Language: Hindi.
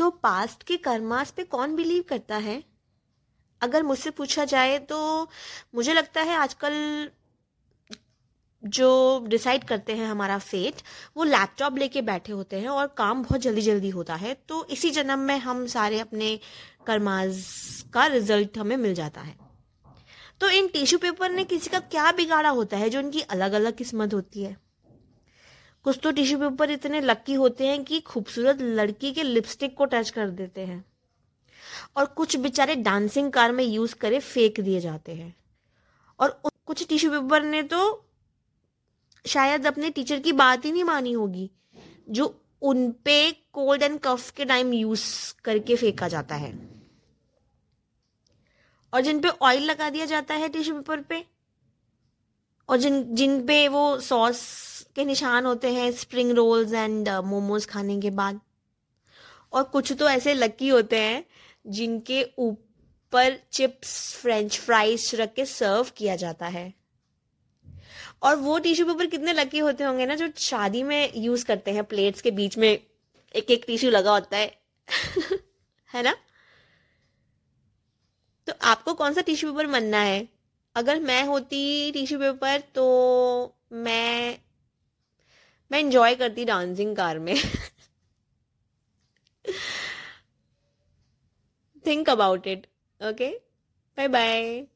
तो पास्ट के कर्मास पे कौन बिलीव करता है? अगर मुझसे पूछा जाए तो मुझे लगता है आजकल जो डिसाइड करते हैं हमारा फेट वो लैपटॉप लेके बैठे होते हैं और काम बहुत जल्दी जल्दी होता है तो इसी जन्म में हम सारे अपने कर्माज का रिज़ल्ट हमें मिल जाता है। तो इन टिश्यू पेपर ने किसी का क्या बिगाड़ा होता है जो इनकी अलग अलग किस्मत होती है? कुछ तो टिश्यू पेपर इतने लक्की होते हैं कि खूबसूरत लड़की के लिपस्टिक को टच कर देते हैं। और कुछ बेचारे डांसिंग कार में यूज़ करे फेंक दिए जाते हैं। और कुछ टिश्यू पेपर ने तो शायद अपने टीचर की बात ही नहीं मानी होगी, जो उन पे कोल्ड एंड कफ के टाइम यूज़ करके फेंका जाता है। और जिन पे ऑयल लगा दिया जाता है टिश्यू पेपर पे, और जिन जिन पे वो सॉस के निशान होते हैं स्प्रिंग रोल्स एंड मोमोज खाने के बाद। और कुछ तो ऐसे लकी होते हैं जिनके ऊपर चिप्स फ्रेंच फ्राइज रख के सर्व किया जाता है। और वो टिश्यू पेपर कितने लकी होते होंगे ना जो शादी में यूज़ करते हैं प्लेट्स के बीच में एक एक टिश्यू लगा होता है। है ना? तो आपको कौन सा टिश्यू पेपर बनना है? अगर मैं होती टिश्यू पेपर तो मैं मैं इंजॉय करती डांसिंग कार में। Think about it okay bye bye